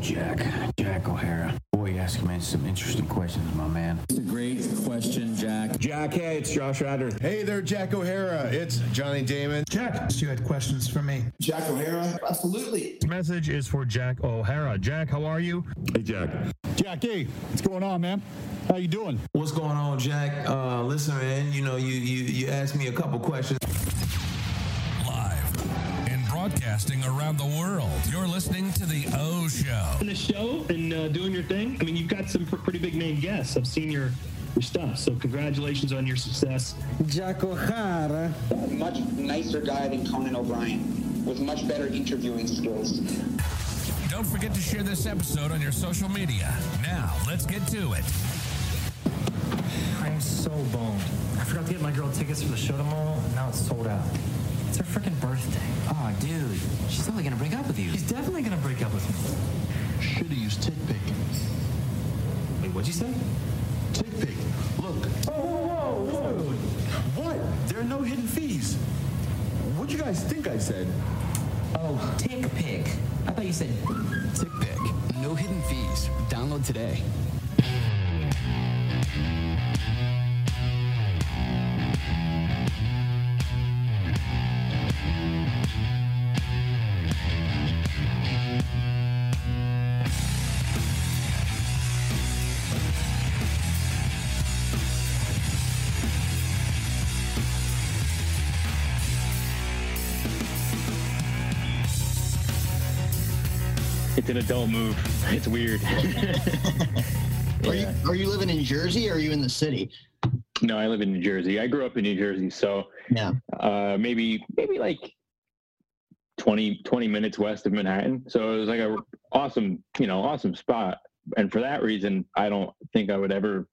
Jack. Jack O'Hara. Boy, you asking me some interesting questions, my man. It's a great question, Jack. Jack, hey, it's Josh Ryder. Hey there, Jack O'Hara. It's Johnny Damon. Jack, you had questions for me. Jack O'Hara? Absolutely. This message is for Jack O'Hara. Jack, how are you? Hey, Jack. Jack, hey, what's going on, man? How you doing? What's going on, Jack? Uh, listen, man, you know, you, you, you asked me a couple questions. Live and broadcasting around the world. You're listening to The O Show. In the show and uh, doing your thing. I mean, you've got some pr- pretty big name guests. I've seen your your stuff. So congratulations on your success. Jack O'Hara. Much nicer guy than Conan O'Brien with much better interviewing skills. Don't forget to share this episode on your social media. Now, let's get to it. I'm so boned. I forgot to get my girl tickets for the show tomorrow, and now it's sold out. It's her freaking birthday. Oh, dude. She's totally gonna break up with you. She's definitely gonna break up with me. Should've used TickPick. Wait, what'd you say? TickPick. Look. Oh, whoa, whoa, whoa. What? There are no hidden fees. What'd you guys think I said? Oh, TickPick. I thought you said TickPick. No hidden fees. Download today. It's an adult move. It's weird. Are you are you living in Jersey or are you in the city? No, I live in New Jersey. I grew up in New Jersey, so yeah, uh, maybe maybe like 20, 20 minutes west of Manhattan. So it was like a awesome, you know, awesome spot. And for that reason, I don't think I would ever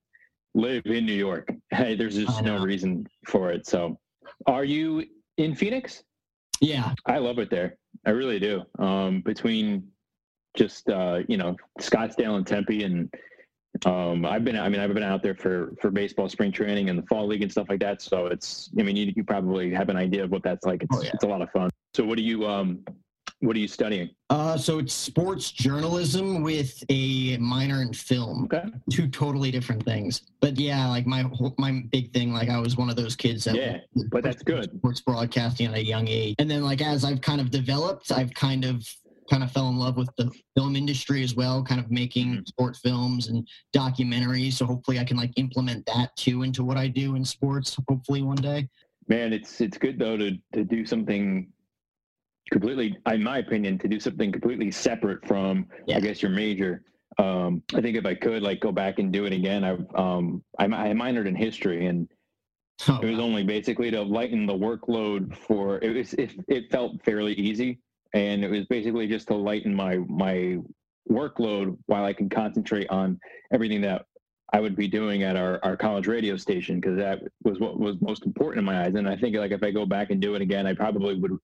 live in New York. Hey, there's just no reason for it. So, are you in Phoenix? Yeah, I love it there. I really do. Um, between just uh, you know Scottsdale and Tempe, and um, I've been. I mean, I've been out there for for baseball spring training and the fall league and stuff like that. So it's. I mean, you, you probably have an idea of what that's like. It's Oh, yeah. it's a lot of fun. So what are you um, what are you studying? Uh, so it's sports journalism with a minor in film. Okay. Two totally different things. But yeah, like my my big thing, like I was one of those kids that Yeah, but that's good. sports broadcasting at a young age. And then like as I've kind of developed, I've kind of kind of fell in love with the film industry as well, kind of making Mm-hmm. sport films and documentaries. So hopefully I can like implement that too into what I do in sports, hopefully one day. Man, it's it's good though to to do something completely, in my opinion, to do something completely separate from, I guess, your major. Um, I think if I could like go back and do it again, I um I, I minored in history and Oh, it was only basically to lighten the workload for it was it, it felt fairly easy and it was basically just to lighten my my workload while I can concentrate on everything that I would be doing at our, our college radio station because that was what was most important in my eyes. And I think like if I go back and do it again, I probably would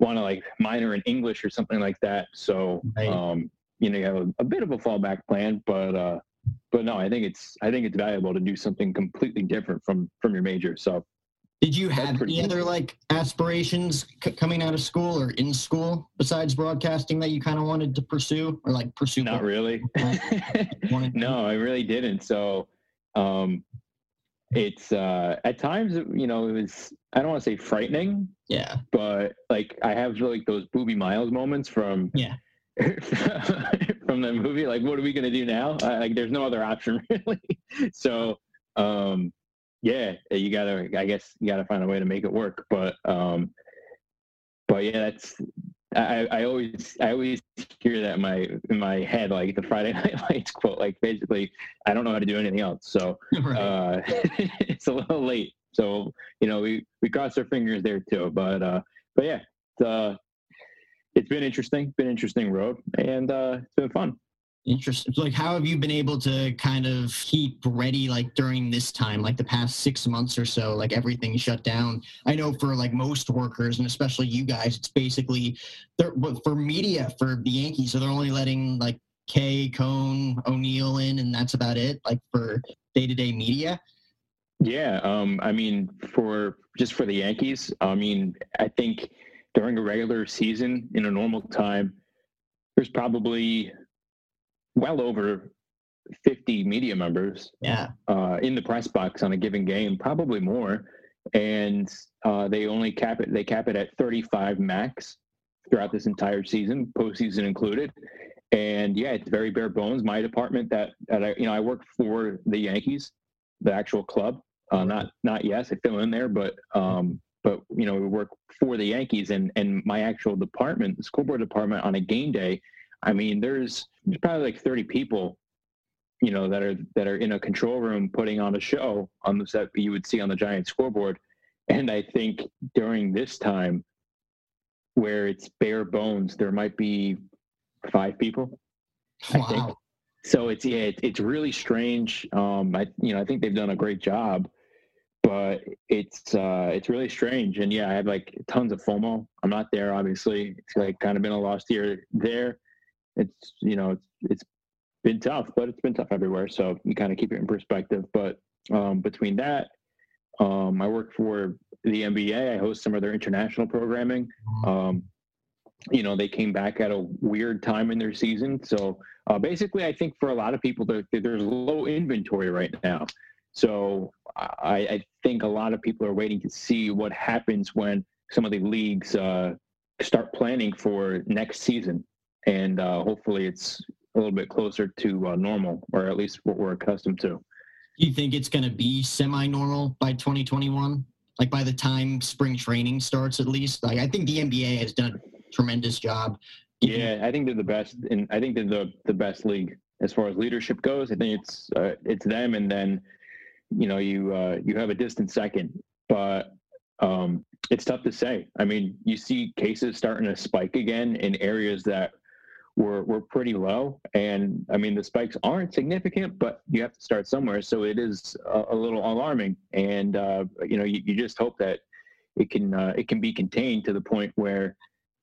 want to like minor in English or something like that. So um, you know, you have a, a bit of a fallback plan, but uh, but no, I think it's I think it's valuable to do something completely different from from your major. So Did you have any other like aspirations c- coming out of school or in school besides broadcasting that you kind of wanted to pursue or like pursue? Not really. no, I really didn't. So um it's uh at times you know it was I don't want to say frightening. Yeah. But like I have like those Boobie Miles moments from yeah from the movie like what are we going to do now uh, like there's no other option really so um yeah you gotta i guess you gotta find a way to make it work but um but yeah that's I, I always I always hear that in my in my head like the Friday Night Lights quote like basically I don't know how to do anything else so uh, it's a little late so you know we we cross our fingers there too but uh but yeah it's uh it's been interesting been interesting road and uh it's been fun Interesting. Like, how have you been able to kind of keep ready, like during this time, like the past six months or so, like everything shut down? I know for like most workers, and especially you guys, it's basically for media for the Yankees, so they're only letting like Kay, Cone, O'Neill in, and that's about it. Like for day to day media. Yeah, um, I mean, for just for the Yankees, I mean, I think during a regular season in a normal time, there's probably well over 50 media members yeah. uh, in the press box on a given game, probably more. And uh, they only cap it, they cap it at 35 max throughout this entire season, postseason included. And yeah, it's very bare bones. My department that, that I, you know, I work for the Yankees, the actual club, uh, not, not yes, I fill in there, but, um, but you know, we work for the Yankees and, and my actual department, the scoreboard department on a game day. I mean, there's, there's probably like 30 people you know that are that are in a control room putting on a show on the set you would see on the giant scoreboard. And i think during this time where it's bare bones there might be five people wow. i think. So it's yeah it, it's really strange. Um i you know i think they've done a great job but it's uh it's really strange. And yeah i have like tons of fomo. I'm not there obviously. It's like kind of been a lost year there it's you know it's, it's been tough, but it's been tough everywhere. So you kind of keep it in perspective. But um, between that, um, I work for the NBA. I host some of their international programming. Um, you know, they came back at a weird time in their season. So uh, basically, I think for a lot of people, there, there's low inventory right now. So I, I, think a lot of people are waiting to see what happens when some of the leagues uh, start planning for next season. And uh, hopefully, it's a little bit closer to uh, normal, or at least what we're accustomed to. Do you think it's going to be semi-normal by 2021? Like by the time spring training starts, at least. Like I think the NBA has done a tremendous job. Yeah, I think they're the best, and I think they're the the best league as far as leadership goes. I think it's uh, it's them, and then you know you uh, you have a distant second, but um, it's tough to say. I mean, you see cases starting to spike again in areas that were, were pretty low. And I mean, the spikes aren't significant, but you have to start somewhere. So it is a, a little alarming. And, uh, you know, you, you, just hope that it can, uh, it can be contained to the point where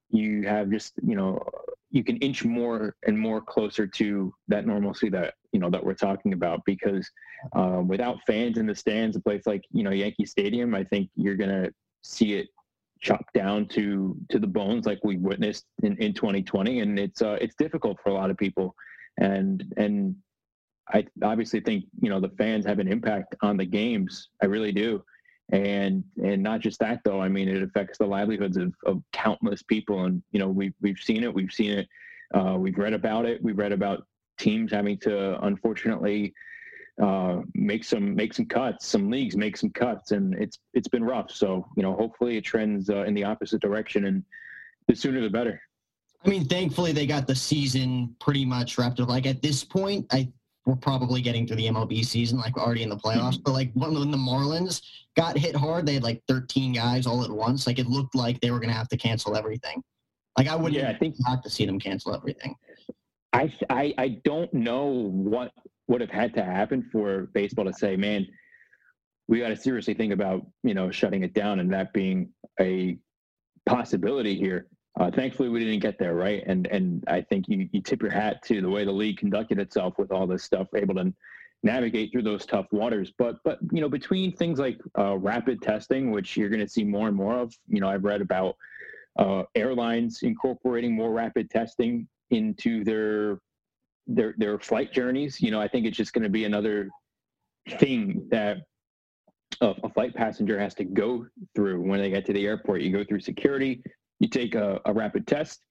you have just, you know, you can inch more and more closer to that normalcy that, you know, that we're talking about because um, without fans in the stands, a place like, you know, Yankee Stadium, I think you're to see it chopped down to to the bones like we witnessed in, in 2020 and it's uh, it's difficult for a lot of people. And and I obviously think you know the fans have an impact on the games. I really do. And and not just that though. I mean it affects the livelihoods of, of countless people. And you know we've we've seen it. We've seen it. Uh, we've read about it. We've read about teams having to unfortunately uh, make some make some cuts. Some leagues make some cuts, and it's it's been rough. So you know, hopefully it trends uh, in the opposite direction, and the sooner the better. I mean, thankfully they got the season pretty much wrapped up. Like at this point, I we're probably getting through the MLB season, like already in the playoffs. But like when, when the Marlins got hit hard, they had like 13 guys all at once. Like it looked like they were going to have to cancel everything. Like I wouldn't yeah, I think not to see them cancel everything. I, I I don't know what would have had to happen for baseball to say, man, we got to seriously think about you know shutting it down and that being a possibility here. Uh, thankfully, we didn't get there, right? And and I think you you tip your hat to the way the league conducted itself with all this stuff, able to navigate through those tough waters. But but you know between things like uh, rapid testing, which you're going to see more and more of. You know, I've read about uh, airlines incorporating more rapid testing into their their their flight journeys. You know, I think it's just going to be another thing that a, a, flight passenger has to go through when they get to the airport. You go through security, you take a, a rapid test,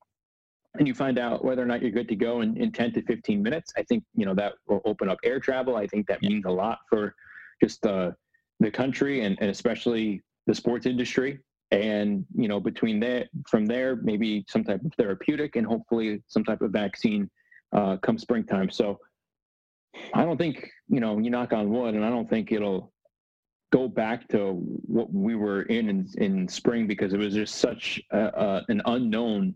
and you find out whether or not you're good to go in, in 10 to 15 minutes. I think you know that will open up air travel. I think that means a lot for just the the country and, and especially the sports industry. And you know, between that, from there, maybe some type of therapeutic and hopefully some type of vaccine uh, come springtime. So I don't think, you know, you knock on wood, and I don't think it'll go back to what we were in in, in spring because it was just such a, a, an unknown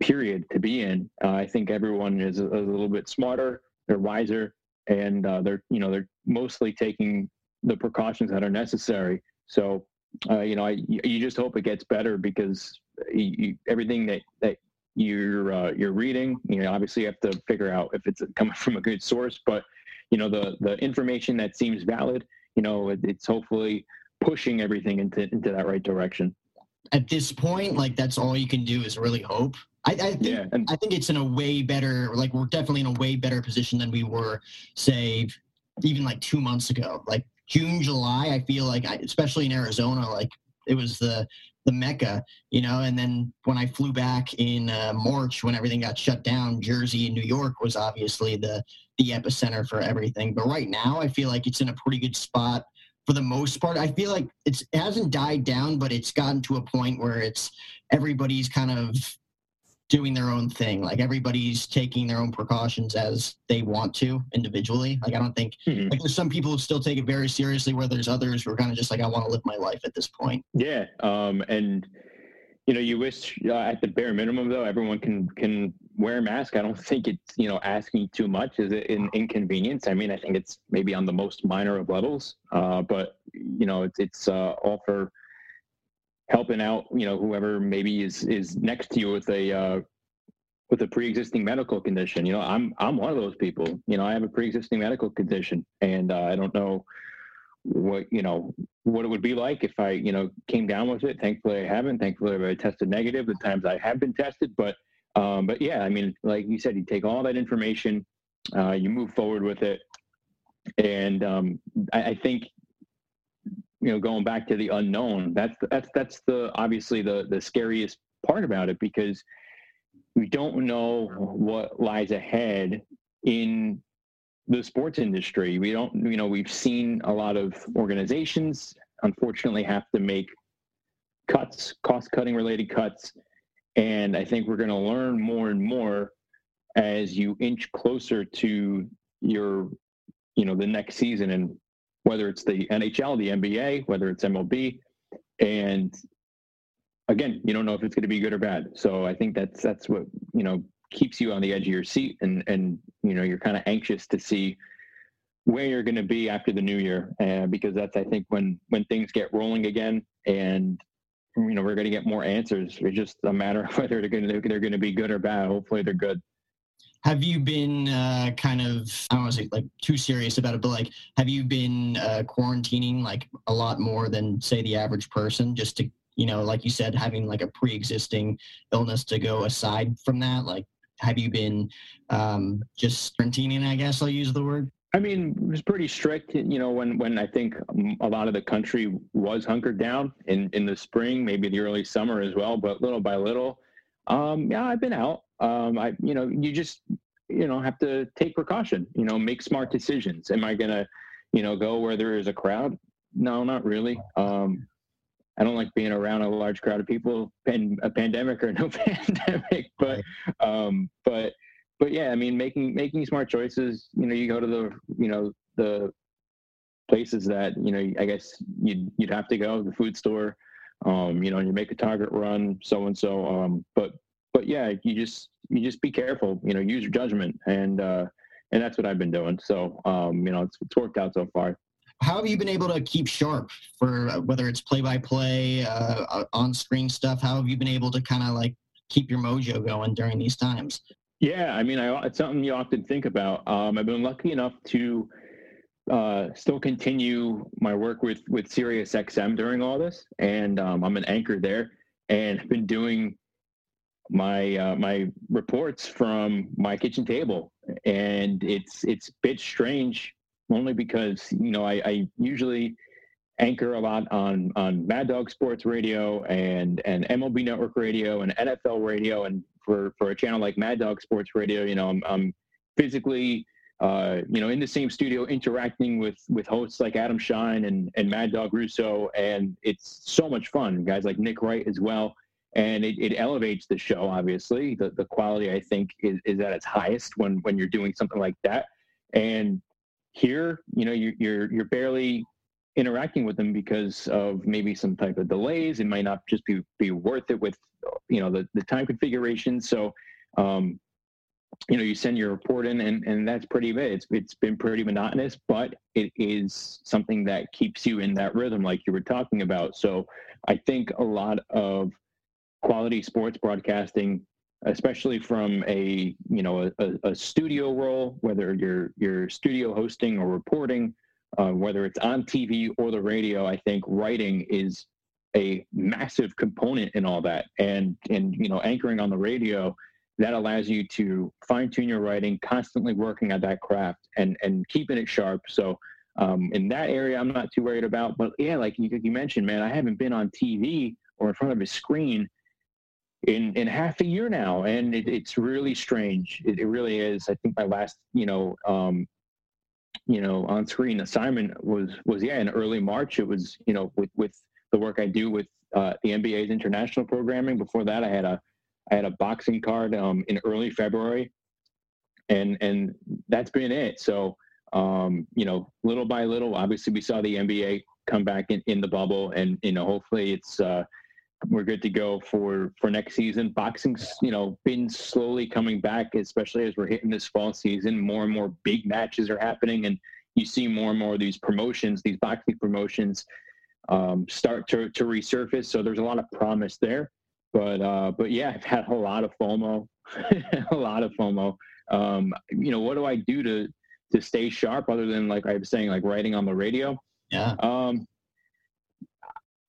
period to be in. Uh, I think everyone is a, a, little bit smarter, they're wiser, and uh, they're, you know, they're mostly taking the precautions that are necessary. So, uh, you know, I, you just hope it gets better because you, you, everything that, that you're uh, you're reading. You know, obviously you have to figure out if it's coming from a good source, but you know the the information that seems valid, you know, it, it's hopefully pushing everything into into that right direction. At this point, like that's all you can do is really hope. I, I think Yeah, and- I think it's in a way better. Like we're definitely in a way better position than we were, say, even like two months ago. Like June, July, I feel like, I, especially in Arizona, like it was the the mecca, you know. And then when I flew back in uh, March, when everything got shut down, Jersey and New York was obviously the the epicenter for everything. But right now, I feel like it's in a pretty good spot for the most part. I feel like it's it hasn't died down, but it's gotten to a point where it's everybody's kind of doing their own thing. Like everybody's taking their own precautions as they want to individually. Like I don't think like there's some people who still take it very seriously, where there's others who are kind of just like I want to live my life at this point. Yeah, um, and you know, you wish uh, at the bare minimum though, everyone can can wear a mask. I don't think it's you know asking too much. Is it an inconvenience? I mean, I think it's maybe on the most minor of levels, uh, but you know, it's it's uh, all for helping out. You know, whoever maybe is is next to you with a uh, with a pre-existing medical condition. You know, I'm I'm one of those people. You know, I have a pre-existing medical condition, and uh, I don't know what you know what it would be like if I you know came down with it. Thankfully, I haven't. Thankfully, I tested negative the times I have been tested. But um, but yeah, I mean, like you said, you take all that information, uh, you move forward with it, and um, I, I think you know going back to the unknown. That's that's that's the obviously the the scariest part about it because we don't know what lies ahead in the sports industry. We don't, you know, we've seen a lot of organizations unfortunately have to make cuts, cost cutting related cuts. And I think we're going to learn more and more as you inch closer to your, you know, the next season and whether it's the NHL, the NBA, whether it's MLB. And again, you don't know if it's going to be good or bad. So I think that's, that's what, you know, keeps you on the edge of your seat and and you know you're kind of anxious to see where you're going to be after the new year uh, because that's i think when when things get rolling again and you know we're going to get more answers it's just a matter of whether they're going to they're going to be good or bad hopefully they're good Have you been uh, kind of I don't want to say like too serious about it, but like have you been uh, quarantining like a lot more than say the average person just to you know like you said having like a pre-existing illness to go aside from that like have you been um, just quarantining? I guess I'll use the word. I mean, it was pretty strict, you know, when, when I think a lot of the country was hunkered down in, in the spring, maybe the early summer as well, but little by little, um, yeah, I've been out. Um, I, you know, you just, you know, have to take precaution, you know, make smart decisions. Am I going to, you know, go where there is a crowd? No, not really. Um, I don't like being around a large crowd of people, pan, a pandemic or no pandemic, but, um, but, but yeah, I mean, making making smart choices. You know, you go to the, you know, the places that you know, I guess you'd you'd have to go, the food store. Um, you know, you make a Target run, so and so. Um, but but yeah, you just you just be careful. You know, use your judgment, and uh, and that's what I've been doing. So um, you know, it's, it's worked out so far. How have you been able to keep sharp for uh, whether it's play-by-play uh, on-screen stuff? How have you been able to kind of like keep your mojo going during these times? Yeah i mean I, it's something you often think about. Um, i've been lucky enough to uh, still continue my work with with Sirius XM during all this. And um, i'm an anchor there and I've been doing my uh, my reports from my kitchen table and it's it's a bit strange only because you know I, I, usually anchor a lot on on Mad Dog Sports Radio and and MLB Network Radio and NFL Radio, and for for a channel like Mad Dog Sports Radio, you know I'm, I'm physically uh, you know in the same studio interacting with with hosts like Adam Schein and and Mad Dog Russo, and it's so much fun. Guys like Nick Wright as well. And it, it elevates the show. Obviously, the, the quality I think is, is at its highest when when you're doing something like that. And here, you know, you're, you're, you're barely interacting with them because of maybe some type of delays. It might not just be, be worth it with, you know, the, the time configuration. So, um, you know, you send your report in and, and that's pretty. It's, it's been pretty monotonous, but it is something that keeps you in that rhythm like you were talking about. So I think a lot of quality sports broadcasting especially from a you know a, a, studio role whether you're you're studio hosting or reporting uh, whether it's on TV or the radio, I think writing is a massive component in all that. And and you know, anchoring on the radio that allows you to fine tune your writing, constantly working at that craft and and keeping it sharp. So um, in that area, I'm not too worried about. But yeah, like you, you mentioned, man, I haven't been on TV or in front of a screen in in half a year now, and it, it's really strange. It, it, really is. I think my last, you know, um, you know, on screen assignment was was yeah in early March. It was you know with with the work I do with uh, the NBA's international programming. Before that, I had a I had a boxing card um, in early February, and and that's been it. So um, you know, little by little, obviously we saw the NBA come back in, in the bubble, and you know, hopefully it's uh, we're good to go for for next season. Boxing's you know been slowly coming back, especially as we're hitting this fall season. More and more big matches are happening, and you see more and more of these promotions, these boxing promotions, um, start to to resurface. So there's a lot of promise there. But uh, but yeah, I've had a lot of FOMO, a lot of FOMO. Um, you know, what do I do to to stay sharp other than like I was saying, like writing on the radio? Yeah. Um,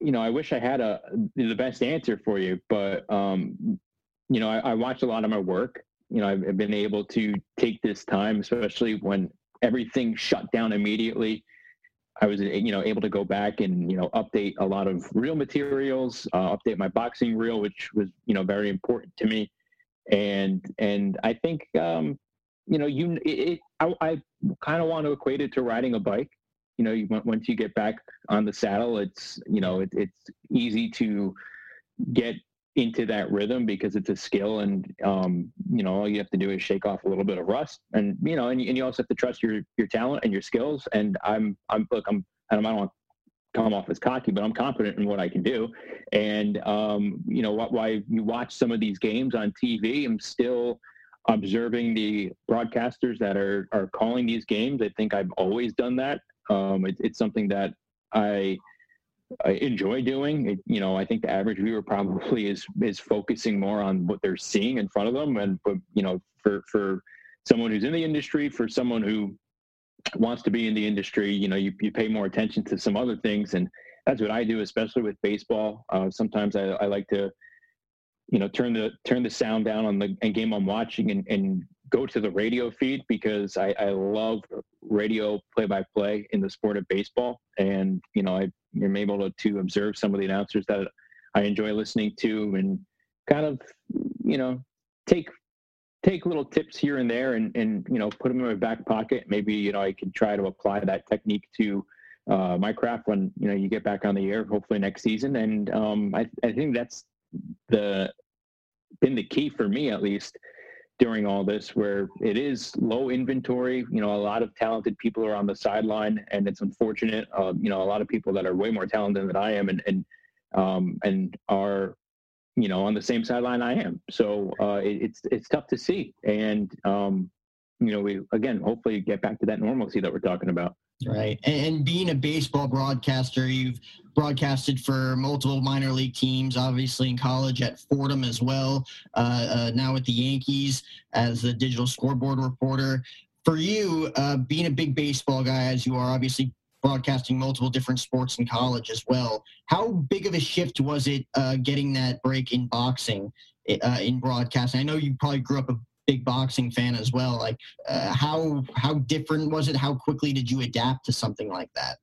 you know, I wish I had a the best answer for you, but um, you know, I, I watch a lot of my work. You know, I've, I've been able to take this time, especially when everything shut down immediately. I was, you know, able to go back and you know update a lot of reel materials, uh, update my boxing reel, which was you know very important to me, and and I think um, you know you it, it I, I kind of want to equate it to riding a bike you know, you, once you get back on the saddle, it's you know it, it's easy to get into that rhythm because it's a skill, and um, you know all you have to do is shake off a little bit of rust, and you know, and, and you also have to trust your your talent and your skills. And I'm I'm look I'm I don't want to come off as cocky, but I'm confident in what I can do. And um, you know, why you watch some of these games on TV, I'm still observing the broadcasters that are are calling these games. I think I've always done that. Um, it, it's something that I, I enjoy doing. It, you know, I think the average viewer probably is is focusing more on what they're seeing in front of them, and but you know, for for someone who's in the industry, for someone who wants to be in the industry, you know, you, you pay more attention to some other things, and that's what I do, especially with baseball. Uh, sometimes I, I like to, you know, turn the turn the sound down on the game I'm watching and, and go to the radio feed because I, I love radio play by play in the sport of baseball. And, you know, I am able to, to observe some of the announcers that I enjoy listening to and kind of, you know, take take little tips here and there and, and you know put them in my back pocket maybe you know i can try to apply that technique to uh, my craft when you know you get back on the air hopefully next season and um, I, I think that's the been the key for me at least during all this where it is low inventory you know a lot of talented people are on the sideline and it's unfortunate uh, you know a lot of people that are way more talented than i am and and um, and are you know on the same sideline i am. So uh, it, it's it's tough to see and um, you know we again hopefully get back to that normalcy that we're talking about Right. And being a baseball broadcaster, you've broadcasted for multiple minor league teams, obviously in college at Fordham as well, uh, uh, now with the Yankees as the digital scoreboard reporter. For you, uh, being a big baseball guy, as you are, obviously broadcasting multiple different sports in college as well, how big of a shift was it uh, getting that break in boxing? Uh, in broadcasting, I know you probably grew up a big boxing fan as well. Like, uh, how how different was it? How quickly did you adapt to something like that?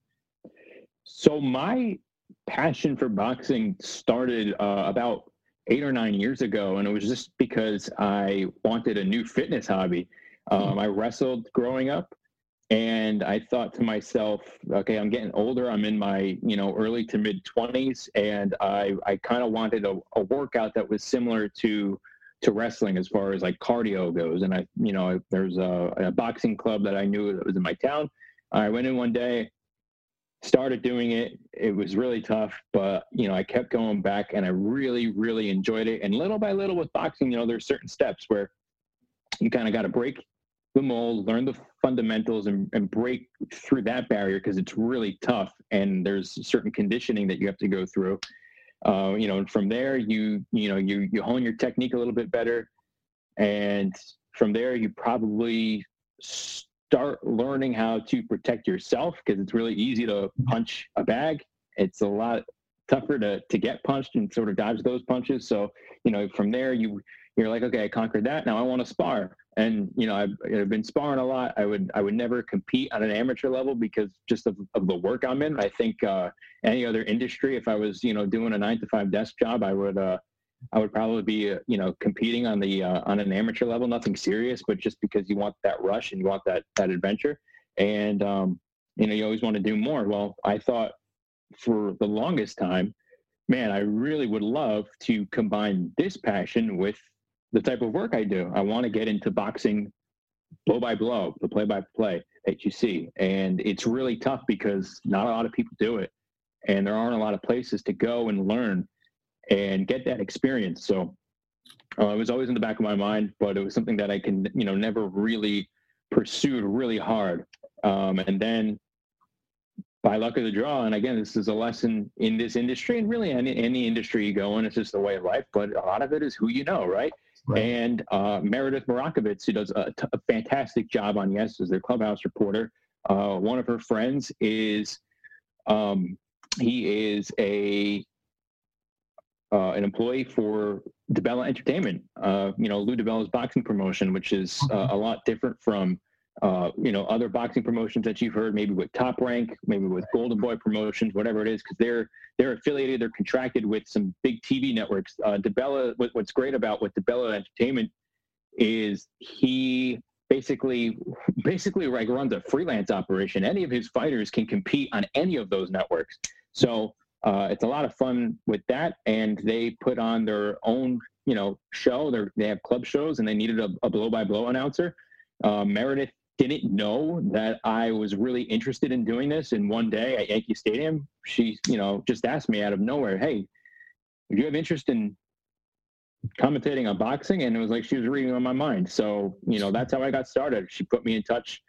So my passion for boxing started uh, about eight or nine years ago, and it was just because I wanted a new fitness hobby. Um, I wrestled growing up, and I thought to myself, okay, I'm getting older. I'm in my you know early to mid 20s, and I I kind of wanted a, a workout that was similar to to wrestling as far as like cardio goes. And I, you know, there's a, a, boxing club that I knew that was in my town. I went in one day, started doing it. It was really tough, but you know, I kept going back and I really, really enjoyed it. And little by little with boxing, you know, there's certain steps where you kind of got to break the mold, learn the fundamentals and, and break through that barrier because it's really tough. And there's certain conditioning that you have to go through. Uh, you know, from there you you know you you hone your technique a little bit better, and from there you probably start learning how to protect yourself because it's really easy to punch a bag. It's a lot tougher to to get punched and sort of dodge those punches. So you know, from there you you're like, okay, I conquered that. Now I want to spar. And you know, I've, I've been sparring a lot. I would I would never compete on an amateur level because just of, of the work I'm in. I think uh, any other industry, if I was you know doing a nine to five desk job, I would uh, I would probably be uh, you know competing on the uh, on an amateur level, nothing serious, but just because you want that rush and you want that that adventure, and um, you know you always want to do more. Well, I thought for the longest time, man, I really would love to combine this passion with the type of work I do. I want to get into boxing blow by blow, the play by play that you see. And it's really tough because not a lot of people do it. And there aren't a lot of places to go and learn and get that experience. So uh, it was always in the back of my mind, but it was something that I can, you know, never really pursued really hard. Um, and then by luck of the draw, and again, this is a lesson in this industry and really any, any industry you go in, it's just the way of life, but a lot of it is who you know, right? Right. And uh, Meredith Marakovitz, who does a, t- a fantastic job on Yes as their clubhouse reporter. Uh, one of her friends is um, he is a uh, an employee for DiBella Entertainment. Uh, you know, Lou DiBella's boxing promotion, which is uh, a lot different from uh, you know, other boxing promotions that you've heard, maybe with Top Rank, maybe with Golden Boy Promotions, whatever it is, because they're they're affiliated, they're contracted with some big TV networks. Uh, DiBella, what, what's great about what DiBella Entertainment is, he basically basically like runs a freelance operation. Any of his fighters can compete on any of those networks. So uh, it's a lot of fun with that, and they put on their own you know show. They they have club shows, and they needed a, a blow by blow announcer. Uh, Meredith didn't know that I was really interested in doing this. And one day at Yankee Stadium, she, you know, just asked me out of nowhere, "Hey, do you have interest in commentating on boxing?" And it was like she was reading on my mind. So, you know, that's how I got started. She put me in touch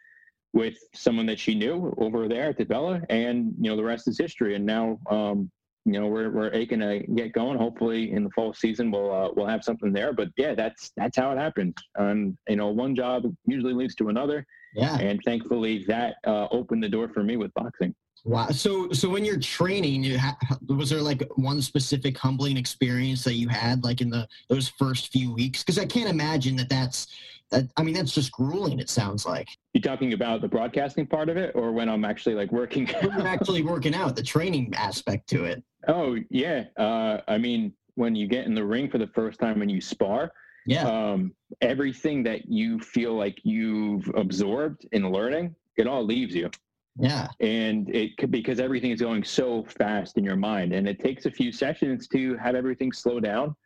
with someone that she knew over there at DiBella, and you know, the rest is history. And now, um, you know, we're we're aching to get going. Hopefully, in the fall season, we'll uh, we'll have something there. But yeah, that's that's how it happened. And you know, one job usually leads to another yeah. And thankfully, that uh, opened the door for me with boxing. Wow. So, so when you're training, you ha- was there like one specific humbling experience that you had, like in the those first few weeks? Because I can't imagine that that's that. I mean, that's just grueling. It sounds like. You're talking about the broadcasting part of it, or when I'm actually like working? when you're actually working out, the training aspect to it. Oh yeah. Uh, I mean, when you get in the ring for the first time and you spar, yeah. Um, everything that you feel like you've absorbed in learning, it all leaves you. Yeah. And it could because everything is going so fast in your mind, and it takes a few sessions to have everything slow down,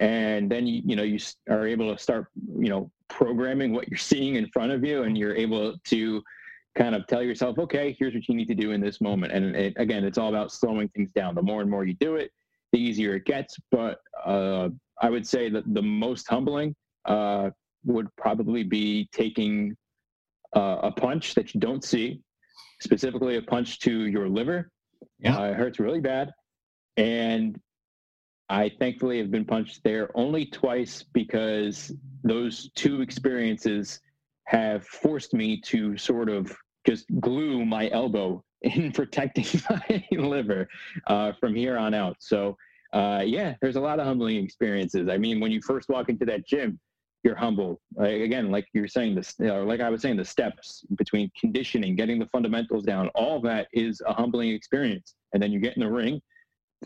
and then you you know you are able to start you know programming what you're seeing in front of you, and you're able to kind of tell yourself, okay, here's what you need to do in this moment. And it, again, it's all about slowing things down. The more and more you do it, the easier it gets. But uh, I would say that the most humbling uh, would probably be taking uh, a punch that you don't see, specifically a punch to your liver. Yeah, uh, it hurts really bad, and I thankfully have been punched there only twice because those two experiences have forced me to sort of just glue my elbow in protecting my liver uh, from here on out. So uh, yeah, there's a lot of humbling experiences. I mean, when you first walk into that gym, you're humble. Like, again, like you're saying this, you know, like I was saying, the steps between conditioning, getting the fundamentals down, all that is a humbling experience. And then you get in the ring,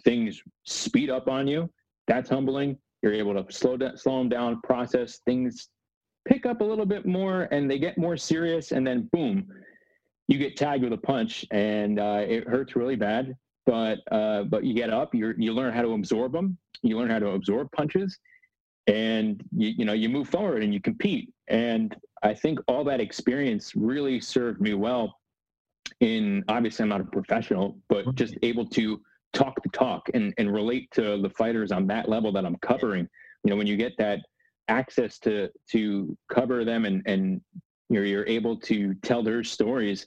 things speed up on you. That's humbling. You're able to slow down, slow them down, process things, pick up a little bit more, and they get more serious. And then boom, you get tagged with a punch, and uh, it hurts really bad but uh, but you get up, you you learn how to absorb them, you learn how to absorb punches, and you you know you move forward and you compete. And I think all that experience really served me well. In obviously, I'm not a professional, but just able to talk the talk and and relate to the fighters on that level that I'm covering. You know, when you get that access to to cover them and and you're you're able to tell their stories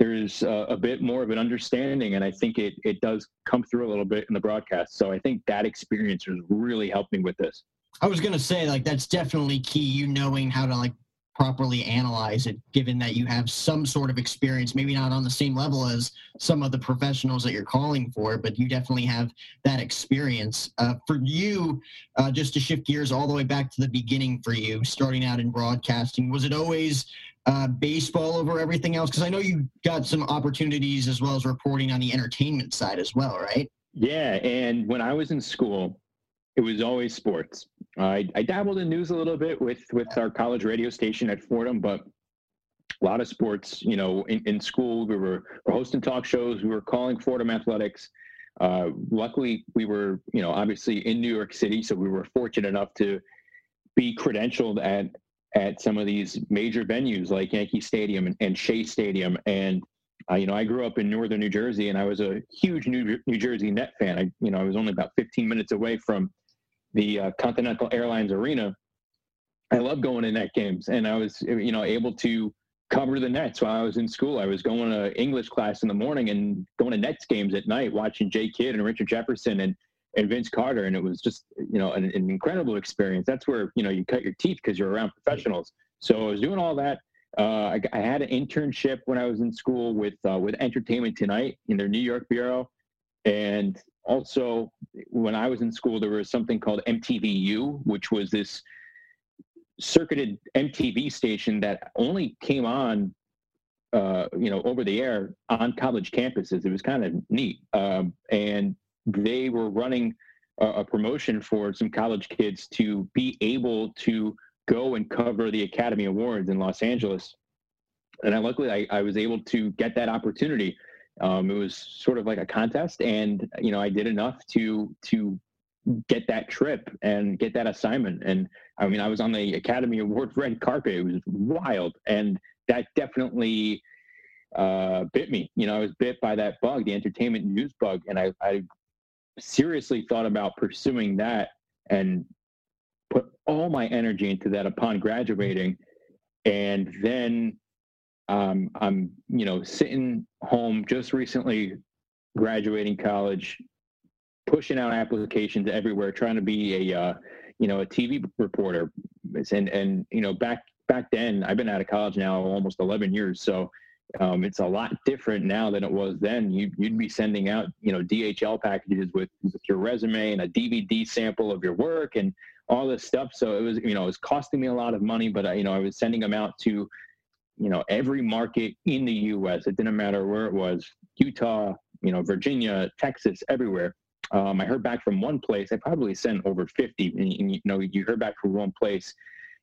there's a, a, bit more of an understanding and i think it it does come through a little bit in the broadcast so i think that experience has really helped me with this i was going to say like that's definitely key you knowing how to like properly analyze it, given that you have some sort of experience, maybe not on the same level as some of the professionals that you're calling for, but you definitely have that experience. Uh, for you, uh, just to shift gears all the way back to the beginning for you, starting out in broadcasting, was it always uh, baseball over everything else? Because I know you got some opportunities as well as reporting on the entertainment side as well, right? Yeah, and when I was in school, it was always sports. I, I dabbled in news a little bit with with our college radio station at Fordham, but a lot of sports. You know, in, in school we were, were hosting talk shows, we were calling Fordham athletics. Uh, luckily, we were you know obviously in New York City, so we were fortunate enough to be credentialed at at some of these major venues like Yankee Stadium and, and Shea Stadium and uh, you know, I grew up in northern New Jersey, and I was a huge New, New Jersey Net fan. I, you know, I was only about 15 minutes away from the uh, Continental Airlines Arena. I love going to net games, and I was, you know, able to cover the Nets while I was in school. I was going to English class in the morning and going to Nets games at night, watching Jay Kidd and Richard Jefferson and and Vince Carter, and it was just, you know, an, an incredible experience. That's where you know you cut your teeth because you're around professionals. So I was doing all that. Uh, I, I, had an internship when I was in school with uh, with Entertainment Tonight in their New York bureau, and also when I was in school, there was something called MTVU, which was this circuited MTV station that only came on, uh, you know, over the air on college campuses. It was kind of neat, um, and they were running a, a promotion for some college kids to be able to go and cover the Academy Awards in Los Angeles. And I, luckily, I, I was able to get that opportunity. Um, it was sort of like a contest, and you know, I did enough to to get that trip and get that assignment. And I mean, I was on the Academy Award red carpet. It was wild, and that definitely uh, bit me. You know, I was bit by that bug, the entertainment news bug, and I, I seriously thought about pursuing that and put all my energy into that upon graduating. And then um, I'm, you know, sitting home just recently graduating college, pushing out applications everywhere, trying to be a, uh, you know, a TV reporter. And, and, you know, back, back then I've been out of college now almost 11 years. So um, it's a lot different now than it was then. You, would be sending out, you know, DHL packages with, with your resume and a DVD sample of your work and all this stuff. So it was, you know, it was costing me a lot of money, but I, you know, I was sending them out to, you know, every market in the U.S. It didn't matter where it was, Utah, you know, Virginia, Texas, everywhere. Um, I heard back from one place. I probably sent over 50, and, and you know, you heard back from one place.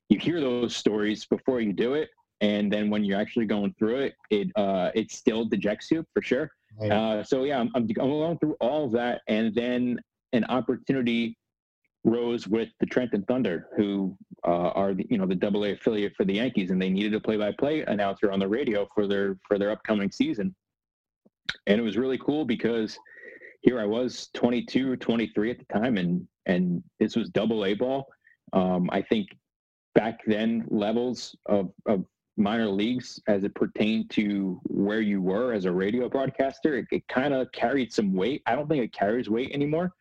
You hear those stories before you do it, and then when you're actually going through it, it uh, it still dejects you for sure. Uh, so yeah, I'm, I'm going through all of that, and then an opportunity rose with the Trenton Thunder, who uh, are the, you know the Double A affiliate for the Yankees, and they needed a play-by-play announcer on the radio for their for their upcoming season. And it was really cool because here I was 22 or 23 at the time, and and this was Double A ball. Um, I think back then levels of, of minor leagues as it pertained to where you were as a radio broadcaster, it, it kind of carried some weight. I don't think it carries weight anymore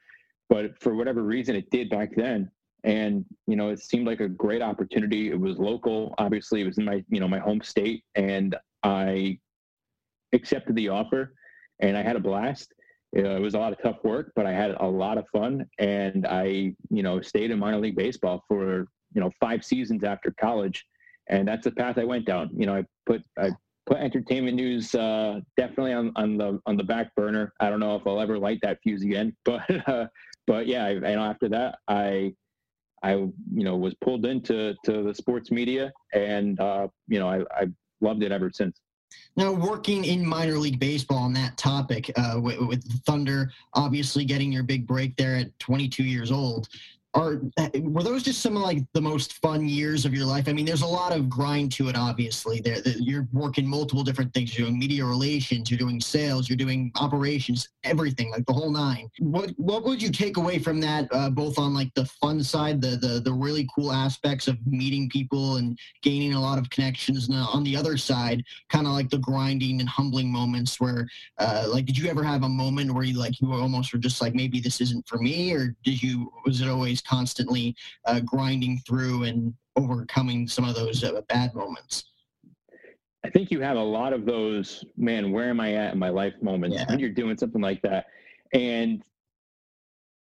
but for whatever reason it did back then. And you know it seemed like a great opportunity. It was local. Obviously it was in my you know my home state and i accepted the offer and i had a blast. Uh, it was a lot of tough work but i had a lot of fun and i you know stayed in minor league baseball for you know five seasons after college and that's the path i went down you know i put i put entertainment news uh, definitely on, on the on the back burner. I don't know if I'll ever light that fuse again, but uh, but yeah, I, you know, after that, I I you know was pulled into to the sports media, and uh, you know I, I loved it ever since. Now, working in minor league baseball on that topic, uh, with, with Thunder, obviously getting your big break there at 22 years old, are were those just some of like the most fun years of your life? I mean, there's a lot of grind to it. Obviously, there you're working multiple different things. You're doing media relations, you're doing sales, you're doing operations, everything like the whole nine. What what would you take away from that, uh, both on like the fun side, the the the really cool aspects of meeting people and gaining a lot of connections, and on the other side, kind of like the grinding and humbling moments where, uh, like, did you ever have a moment where you like you almost were just like maybe this isn't for me, or did you was it always constantly uh, grinding through and overcoming some of those uh, bad moments? I think you have a lot of those, man, where am I at in my life moments Yeah. when you're doing something like that. And,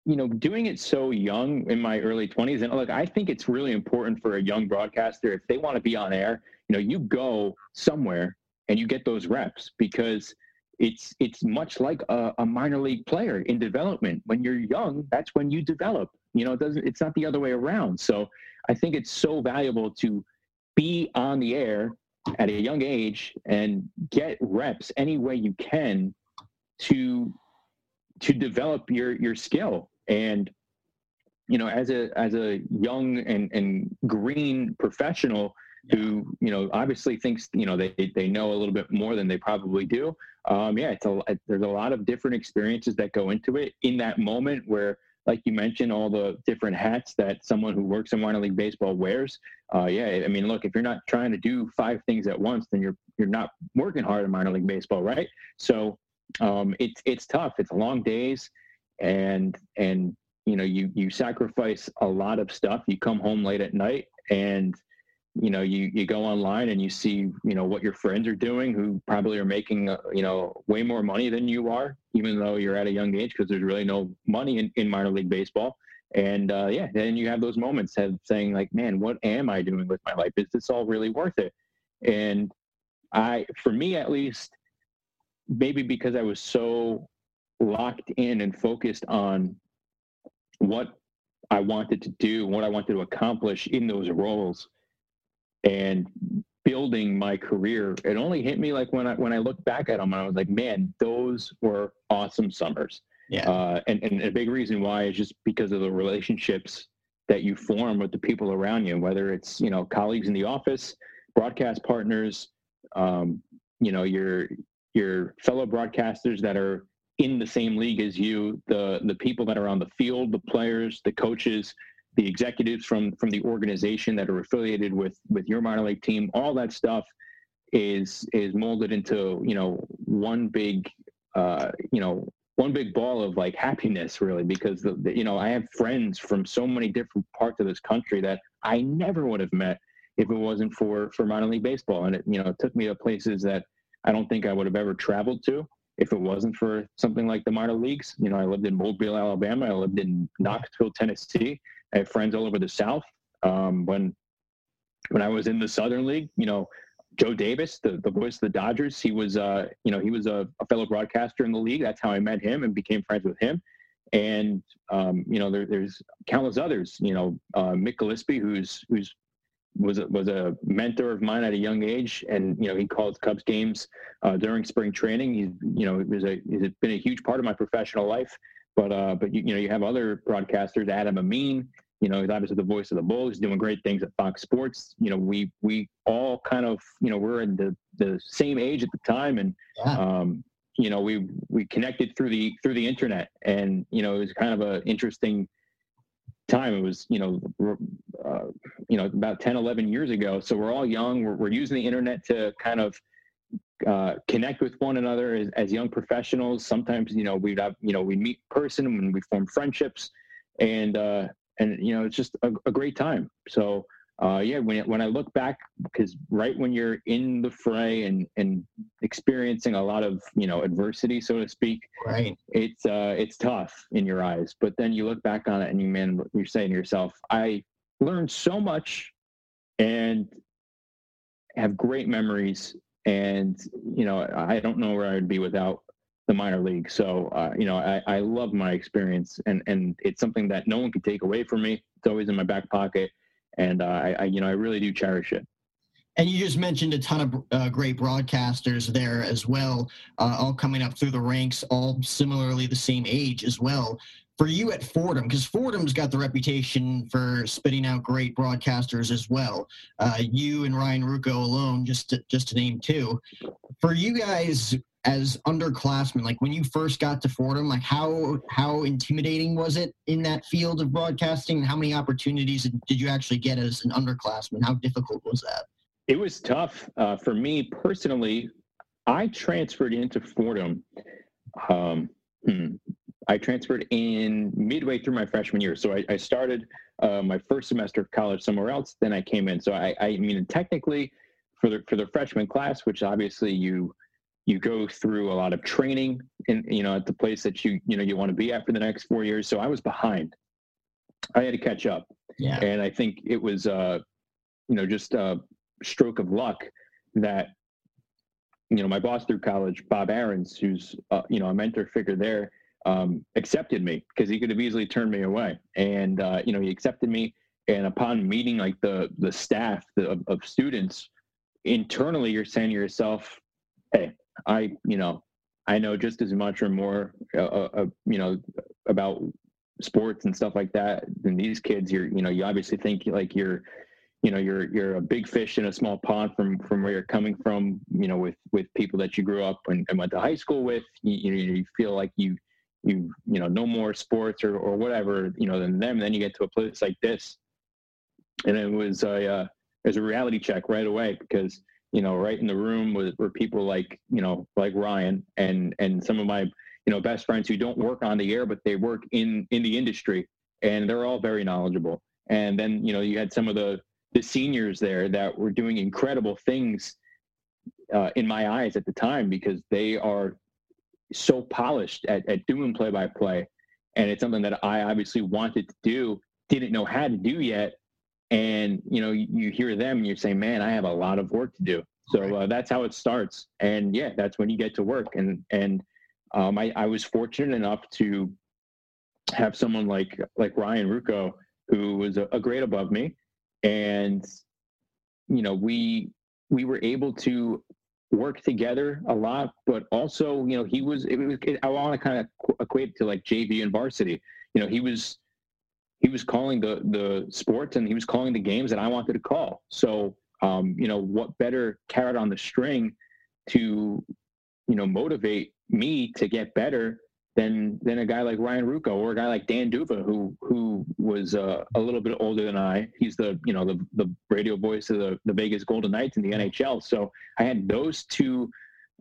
you know, doing it so young in my early 20s. And look, I think it's really important for a young broadcaster, if they want to be on air, you know, you go somewhere and you get those reps because it's it's much like a, a minor league player in development. When you're young, that's when you develop. You know, it doesn't it's not the other way around. So I think it's so valuable to be on the air at a young age and get reps any way you can to to develop your your skill and you know as a as a young and and green professional who you know obviously thinks you know they they know a little bit more than they probably do um yeah it's a there's a lot of different experiences that go into it in that moment where like you mentioned all the different hats that someone who works in minor league baseball wears uh yeah i mean look if you're not trying to do five things at once then you're you're not working hard in minor league baseball right? So um it's it's tough. It's long days and and you know you you sacrifice a lot of stuff. You come home late at night and you know you you go online and you see you know what your friends are doing who probably are making uh, you know way more money than you are even though you're at a young age because there's really no money in, in minor league baseball. And uh, yeah then you have those moments of saying like man what am i doing with my life? Is this all really worth it? And i for me at least maybe because i was so locked in and focused on what i wanted to do what i wanted to accomplish in those roles and building my career it only hit me like when i when i look back at them i was like man those were awesome summers. Yeah. Uh, and, and a big reason why is just because of the relationships that you form with the people around you whether it's you know colleagues in the office broadcast partners um, you know your your fellow broadcasters that are in the same league as you the the people that are on the field the players the coaches the executives from from the organization that are affiliated with with your minor league team all that stuff is is molded into you know one big uh you know one big ball of like happiness really because the, the, you know i have friends from so many different parts of this country that i never would have met if it wasn't for for minor league baseball. And it you know it took me to places that i don't think i would have ever traveled to if it wasn't for something like the minor leagues you know i lived in mobile alabama i lived in knoxville tennessee I have friends all over the South. Um, when when I was in the Southern League, you know, Joe Davis, the, the voice of the Dodgers, he was uh, you know, he was a, a, fellow broadcaster in the league. That's how I met him and became friends with him. And um, you know, there, there's countless others. You know, uh, Mick Gillispie, who's who's was a, was a mentor of mine at a young age, and you know, he called Cubs games uh, during spring training. He's you know, was a he's been a huge part of my professional life. But uh, but you, you know, you have other broadcasters, Adam Amin, you know, he's obviously the voice of the Bulls, doing great things at Fox Sports. You know, we we all kind of, you know, we're in the the same age at the time, and yeah. um, you know, we we connected through the through the internet, and you know, it was kind of an interesting time. It was, you know, uh, you know, about 10, 11 years ago. So we're all young. We're, we're using the internet to kind of uh, connect with one another as, as young professionals. Sometimes, you know, we'd have, you know, we meet person and we form friendships, and uh, and you know it's just a, a great time so uh, yeah when, when i look back because right when you're in the fray and and experiencing a lot of you know adversity so to speak right it's uh it's tough in your eyes but then you look back on it and you man you're saying to yourself i learned so much and have great memories and you know i don't know where i would be without the minor league. So, uh, you know, I, I love my experience and, and it's something that no one can take away from me. It's always in my back pocket. And uh, I, I, you know, I really do cherish it. And you just mentioned a ton of uh, great broadcasters there as well, uh, all coming up through the ranks, all similarly the same age as well. For you at Fordham, because Fordham's got the reputation for spitting out great broadcasters as well. Uh, you and Ryan Ruocco alone, just to, just to name two. For you guys, as underclassmen like when you first got to fordham like how how intimidating was it in that field of broadcasting how many opportunities did you actually get as an underclassman how difficult was that it was tough uh, for me personally i transferred into fordham um, hmm, I transferred in midway through my freshman year. So I, I started uh, my first semester of college somewhere else. Then I came in. So I, I mean, technically, for the for the freshman class, which obviously you you go through a lot of training and you know at the place that you you know you want to be at for the next four years. So I was behind. I had to catch up. Yeah. And I think it was uh, you know just a stroke of luck that you know my boss through college, Bob Ahrens, who's uh, you know a mentor figure there um, accepted me because he could have easily turned me away. And uh, you know, he accepted me. And upon meeting like the the staff the, of, of students internally, you're saying to yourself, "Hey, I you know, I know just as much or more, uh, uh, uh, you know, about sports and stuff like that than these kids. You're you know, you obviously think like you're." you know you're you're a big fish in a small pond from from where you're coming from you know with with people that you grew up and, and went to high school with you, you, you feel like you you you know no more sports or, or whatever you know than them then you get to a place like this and it was a uh, it was a reality check right away because you know right in the room was, were people like you know like ryan and and some of my you know best friends who don't work on the air but they work in in the industry and they're all very knowledgeable and then you know you had some of the the seniors there that were doing incredible things uh, in my eyes at the time because they are so polished at, at doing play by play. And it's something that I obviously wanted to do, didn't know how to do yet. And, you know, you, you hear them and you're saying, man, I have a lot of work to do. So uh, that's how it starts. And yeah, that's when you get to work. And, and um, I, I was fortunate enough to have someone like, like Ryan Ruocco, who was a, a grade above me. And, you know, we, we were able to work together a lot, but also, you know, he was, it was, it, I want to kind of equate it to like JV and varsity. You know, he was, he was calling the, the sports and he was calling the games that I wanted to call. So, um, you know, what better carrot on the string to, you know, motivate me to get better than than a guy like Ryan Ruocco or a guy like Dan D'Uva, who who was uh, a little bit older than I. He's the you know the the radio voice of the the Vegas Golden Knights in the NHL. So I had those two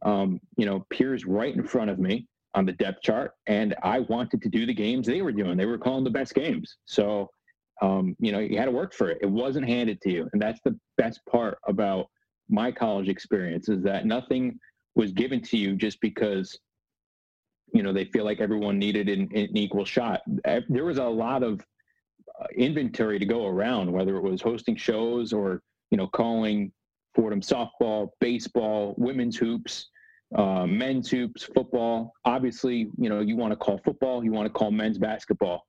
um, you know peers right in front of me on the depth chart, and I wanted to do the games they were doing. They were calling the best games. So um, you know you had to work for it. It wasn't handed to you, and that's the best part about my college experience is that nothing was given to you just because you know they feel like everyone needed an, an equal shot. There was a lot of uh, inventory to go around, whether it was hosting shows or you know calling Fordham softball, baseball, women's hoops, uh, men's hoops, football. Obviously, you know you want to call football, you want to call men's basketball,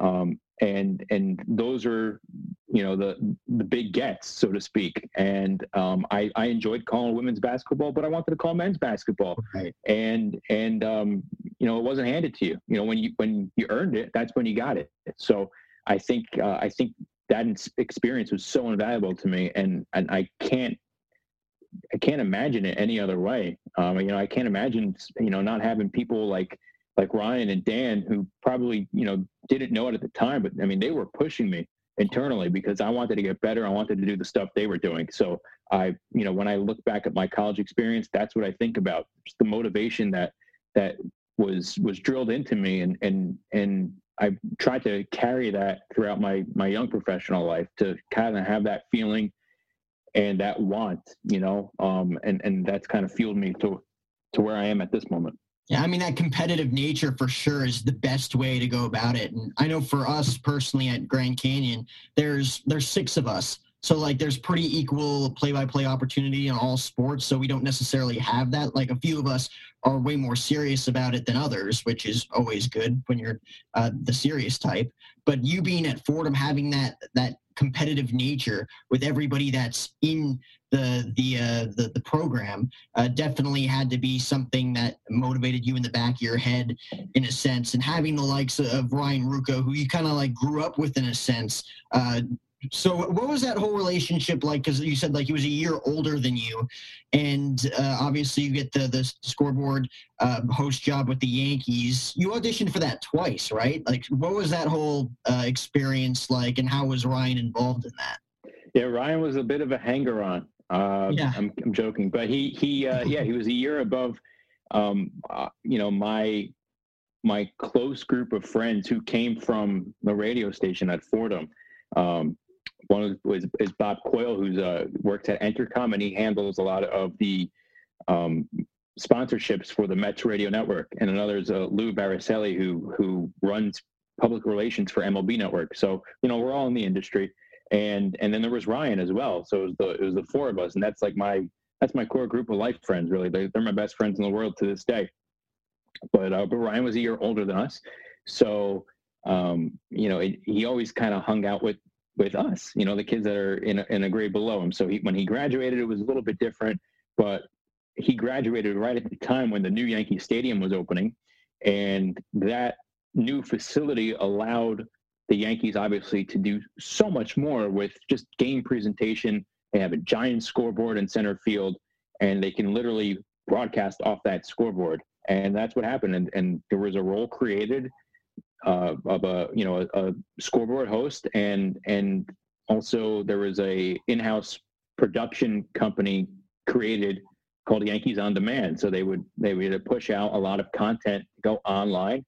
um, and and those are you know the the big gets so to speak. And um, I, I enjoyed calling women's basketball but i wanted to call men's basketball. Right. and and um, you know it wasn't handed to you. You know when you when you earned it that's when you got it. So i think uh, i think that experience was so invaluable to me and and i can't i can't imagine it any other way um, you know i can't imagine you know not having people like like Ryan and Dan, who probably you know didn't know it at the time, but I mean they were pushing me internally because I wanted to get better. I wanted to do the stuff they were doing. So I, you know, when I look back at my college experience, that's what I think about. Just the motivation that that was was drilled into me, and and and I tried to carry that throughout my my young professional life to kind of have that feeling and that want, you know, um, and and that's kind of fueled me to to where I am at this moment. Yeah, I mean that competitive nature for sure is the best way to go about it. And I know for us personally at Grand Canyon, there's there's six of us. So like there's pretty equal play-by-play opportunity in all sports. So we don't necessarily have that. Like a few of us are way more serious about it than others, which is always good when you're uh, the serious type. But you being at Fordham, having that that competitive nature with everybody that's in the the uh, the, the program uh, definitely had to be something that motivated you in the back of your head in a sense. And having the likes of Ryan Ruocco who you kind of like grew up with in a sense uh, so what was that whole relationship like because you said like he was a year older than you and uh, obviously you get the the scoreboard uh, host job with the yankees you auditioned for that twice right like what was that whole uh, experience like and how was ryan involved in that yeah ryan was a bit of a hanger on uh, yeah. I'm, I'm joking but he he uh, yeah he was a year above um, uh, you know my my close group of friends who came from the radio station at Fordham. Um, one was is Bob Coyle, who's uh, works at Entercom, and he handles a lot of the um, sponsorships for the Mets radio network. And another is uh, Lou Baricelli, who who runs public relations for MLB Network. So you know we're all in the industry, and and then there was Ryan as well. So it was the it was the four of us, and that's like my that's my core group of life friends. Really, they, they're my best friends in the world to this day. But uh, but Ryan was a year older than us, so um, you know it, he always kind of hung out with with us. You know the kids that are in a, in a grade below him. So he, when he graduated, it was a little bit different, but he graduated right at the time when the new Yankee Stadium was opening, and that new facility allowed the Yankees obviously to do so much more with just game presentation. They have a giant scoreboard in center field, and they can literally broadcast off that scoreboard and that's what happened. And, and there was a role created uh, of a you know a, a, scoreboard host, and and also there was a in-house production company created called Yankees on Demand. So they would they would push out a lot of content go online,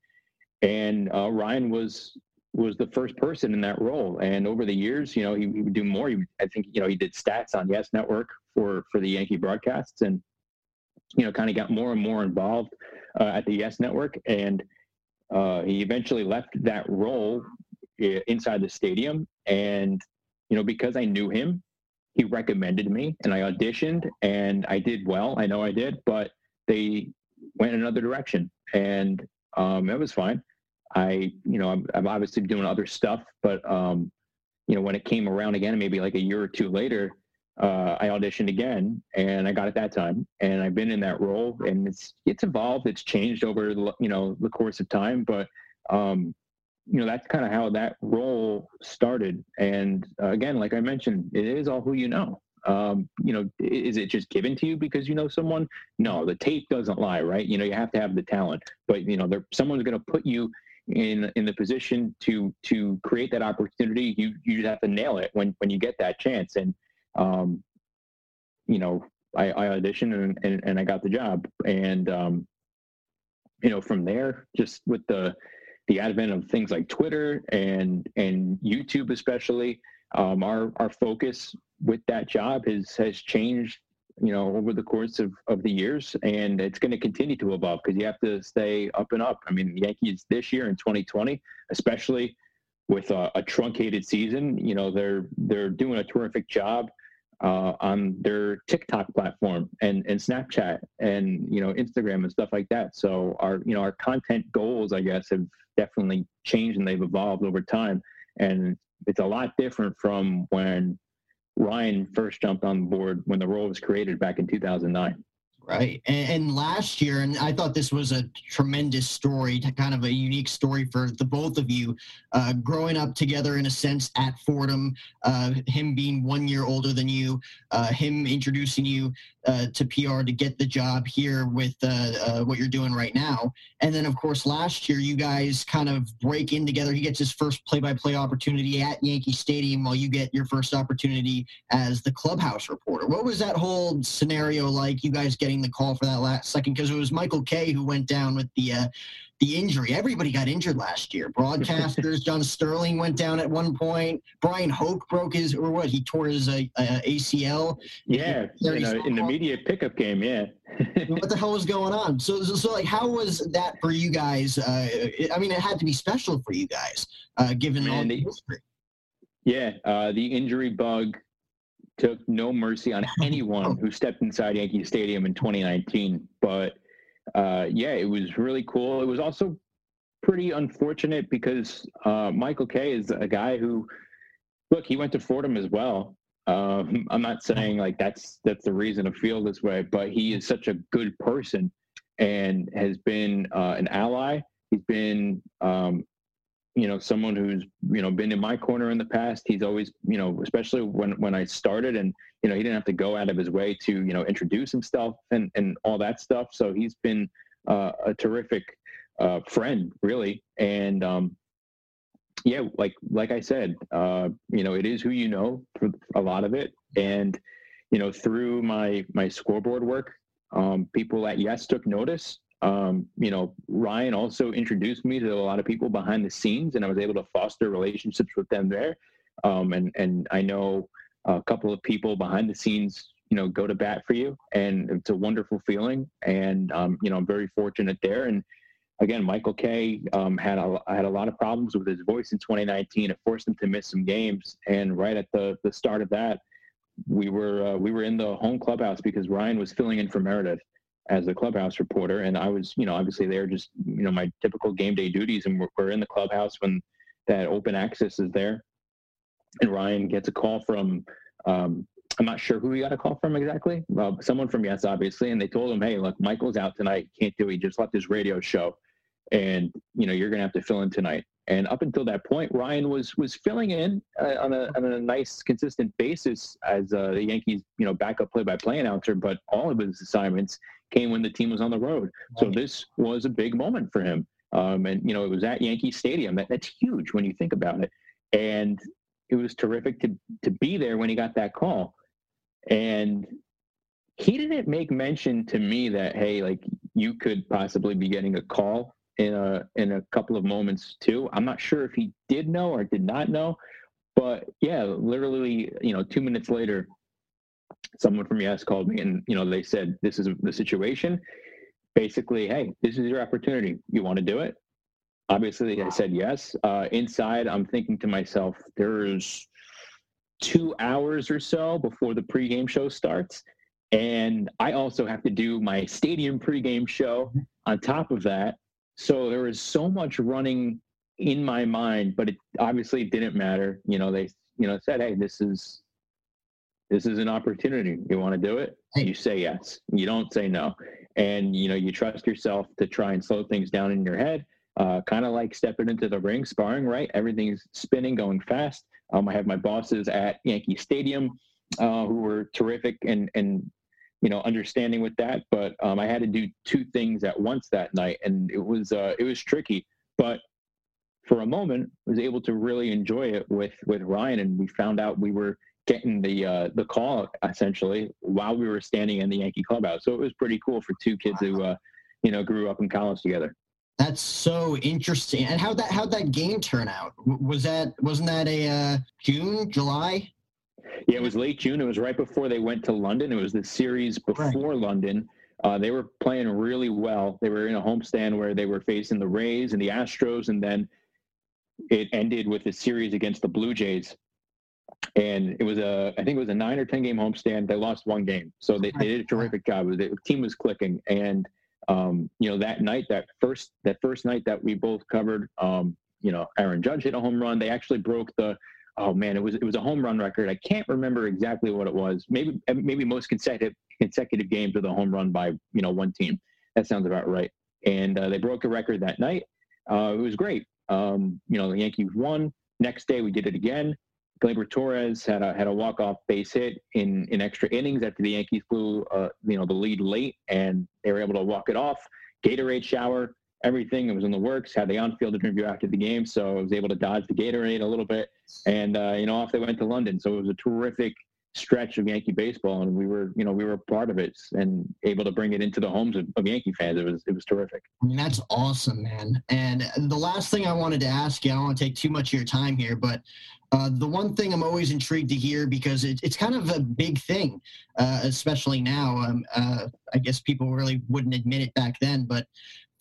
and uh, Ryan was was the first person in that role. And over the years, you know, he, he would do more. He, I think you know he did stats on Yes Network for for the Yankee broadcasts, and you know, kind of got more and more involved uh, at the Yes Network, and uh, he eventually left that role inside the stadium. And you know, because I knew him, he recommended me, and I auditioned, and I did well. I know I did, but they went another direction, and um, it was fine. I, you know, I'm, I'm obviously doing other stuff, but um, you know, when it came around again, maybe like a year or two later, uh, I auditioned again and I got it that time. And I've been in that role and it's, it's evolved. It's changed over, the, you know, the course of time, but, um, you know, that's kind of how that role started. And uh, again, like I mentioned, it is all who you know. Um, you know, is it just given to you because you know someone? No, the tape doesn't lie, right? You know, you have to have the talent, but you know, there, someone's going to put you in in the position to to create that opportunity. You you just have to nail it when when you get that chance. And um, you know, I, I auditioned and, and, and, I got the job. And, um, you know, from there, just with the, the advent of things like Twitter and, and YouTube, especially, um, our, our focus with that job has, has changed, you know, over the course of, of the years. And it's going to continue to evolve because you have to stay up and up. I mean, the Yankees this year in 2020, especially with a, a truncated season, you know, they're, they're doing a terrific job uh, on their TikTok platform and, and Snapchat and you know Instagram and stuff like that. So our you know our content goals, I guess, have definitely changed and they've evolved over time. And it's a lot different from when Ryan first jumped on the board when the role was created back in 2009. Right. And, and, last year, and I thought this was a tremendous story, kind of a unique story for the both of you, uh, growing up together in a sense at Fordham, uh, him being one year older than you, uh, him introducing you uh, to PR to get the job here with uh, uh, what you're doing right now. And then, of course, last year, you guys kind of break in together. He gets his first play by play opportunity at Yankee Stadium while you get your first opportunity as the clubhouse reporter. What was that whole scenario like, you guys getting the call for that last second? Because it was Michael Kay who went down with the uh, the injury. Everybody got injured last year. Broadcasters, John Sterling went down at one point. Brian Hoch broke his, or what? He tore his uh, uh, ACL. Yeah, in, a, in the media pickup game. Yeah. what the hell was going on? So, so, so, like, how was that for you guys? Uh, I mean, it had to be special for you guys, uh, given Man, all the history. Yeah, uh, the injury bug took no mercy on anyone who stepped inside Yankee Stadium in 2019. But uh, yeah, it was really cool. It was also pretty unfortunate because uh, Michael Kay is a guy who, look, he went to Fordham as well. Um, I'm not saying like that's that's the reason to feel this way, but he is such a good person and has been uh, an ally. He's been, um, you know, someone who's you know been in my corner in the past. He's always, you know, especially when when I started and you know, he didn't have to go out of his way to, you know, introduce himself and, and all that stuff. So he's been uh, a terrific uh, friend, really. And um, yeah, like like I said, uh, you know, it is who you know for a lot of it. And you know, through my my scoreboard work, um, people at Yes took notice. Um, you know, Ryan also introduced me to a lot of people behind the scenes, and I was able to foster relationships with them there. Um, and and I know a couple of people behind the scenes, you know, go to bat for you, and it's a wonderful feeling. And um, you know, I'm very fortunate there. And again, Michael Kay um, had a had a lot of problems with his voice in 2019. It forced him to miss some games. And right at the the start of that, we were uh, we were in the home clubhouse because Ryan was filling in for Meredith as the clubhouse reporter, and I was, you know, obviously there just, you know, my typical game day duties, and we're, we're in the clubhouse when that open access is there, and Ryan gets a call from, um, I'm not sure who he got a call from exactly, uh, someone from Yes, obviously, and they told him, hey, look, Michael's out tonight, can't do it, he just left his radio show, and you know, you're gonna have to fill in tonight. And up until that point, Ryan was was filling in uh, on, a, on a nice, consistent basis as uh, the Yankees, you know, backup play-by-play announcer. But all of his assignments came when the team was on the road. So this was a big moment for him. Um, and you know, it was at Yankee Stadium. That, that's huge when you think about it. And it was terrific to to be there when he got that call. And he didn't make mention to me that hey, like you could possibly be getting a call in a in a couple of moments too. I'm not sure if he did know or did not know, but yeah, literally, you know, two minutes later, someone from Yes called me and you know they said this is the situation. Basically, hey, this is your opportunity. You want to do it? Obviously, I said yes. Uh, inside, I'm thinking to myself, there's two hours or so before the pregame show starts. And I also have to do my stadium pregame show on top of that. So there was so much running in my mind, but it obviously didn't matter. You know, they you know said, "Hey, this is this is an opportunity. You want to do it? You say yes. You don't say no." And you know, you trust yourself to try and slow things down in your head. Uh, kind of like stepping into the ring, sparring. Right, everything's spinning, going fast. Um, I have my bosses at Yankee Stadium uh, who were terrific and and you know understanding with that but um, i had to do two things at once that night and it was uh, it was tricky but for a moment was able to really enjoy it with with ryan and we found out we were getting the uh, the call essentially while we were standing in the yankee clubhouse so it was pretty cool for two kids who uh, you know grew up in college together. That's so interesting and how that how'd that game turn out? Was that wasn't that a uh, june july yeah, it was late June. It was right before they went to London. It was the series before right. London. Uh, they were playing really well. They were in a homestand where they were facing the Rays and the Astros, and then it ended with a series against the Blue Jays. And it was a, I think it was a nine or ten game homestand. They lost one game, so they, they did a terrific job. The team was clicking, and um, you know that night, that first that first night that we both covered, um, you know, Aaron Judge hit a home run. They actually broke the oh man, it was it was a home run record. I can't remember exactly what it was. Maybe maybe most consecutive consecutive games with a home run by you know one team. That sounds about right. And uh, they broke a record that night. Uh, it was great. Um, you know, the Yankees won. Next day we did it again. Gleyber Torres had a had a walk off base hit in in extra innings after the Yankees blew uh, you know the lead late, and they were able to walk it off. Gatorade shower everything. It was in the works. Had the on-field interview after the game, so I was able to dodge the Gatorade a little bit, and uh, you know, off they went to London. So it was a terrific stretch of Yankee baseball, and we were, you know, we were part of it and able to bring it into the homes of, of Yankee fans. It was, it was terrific. I mean, that's awesome, man. And the last thing I wanted to ask you, I don't want to take too much of your time here, but uh, the one thing I'm always intrigued to hear because it, it's kind of a big thing, uh, especially now. Um, uh, I guess people really wouldn't admit it back then, but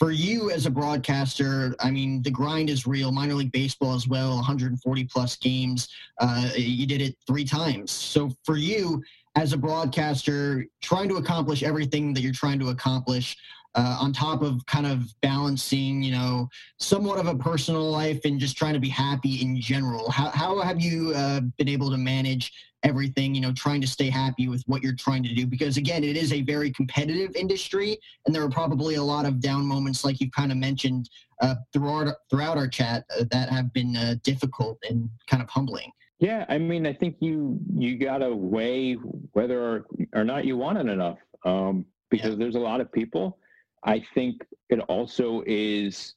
for you as a broadcaster, I mean, the grind is real. Minor league baseball as well, 140 plus games. Uh, you did it three times. So for you as a broadcaster, trying to accomplish everything that you're trying to accomplish, uh, on top of kind of balancing, you know, somewhat of a personal life and just trying to be happy in general. How, how have you uh, been able to manage everything, you know, trying to stay happy with what you're trying to do. Because again, it is a very competitive industry, and there are probably a lot of down moments, like you've kind of mentioned uh, throughout throughout our chat, uh, that have been uh, difficult and kind of humbling. Yeah, I mean, I think you you gotta weigh whether or, or not you want it enough, um, because yeah. there's a lot of people. I think it also is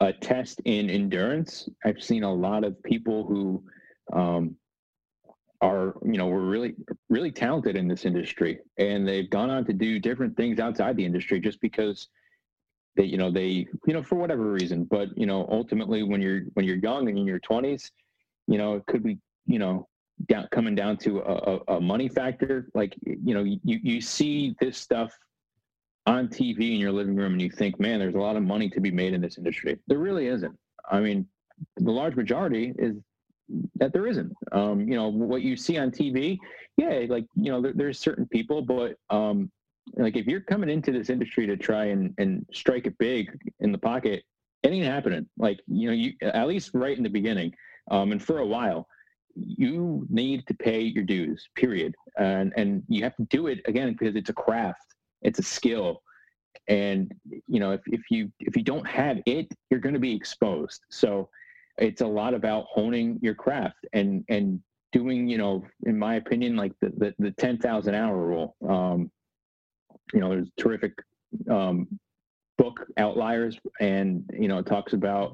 a test in endurance. I've seen a lot of people who um, are you know were really really talented in this industry and they've gone on to do different things outside the industry just because they, you know they you know for whatever reason but you know ultimately when you're when you're young and in your 20s you know it could be you know down coming down to a, a money factor like you know you you see this stuff on tv in your living room and you think man there's a lot of money to be made in this industry there really isn't i mean the large majority is that there isn't um you know what you see on tv yeah like you know there, there's certain people but um like if you're coming into this industry to try and, and strike it big in the pocket, it ain't happening. Like, you know, you at least right in the beginning, um, and for a while, you need to pay your dues, period. And and you have to do it again because it's a craft, it's a skill. And you know, if, if you if you don't have it, you're gonna be exposed. So it's a lot about honing your craft and and doing, you know, in my opinion, like the the, the ten thousand hour rule. Um, you know, there's terrific um, book outliers, and you know, it talks about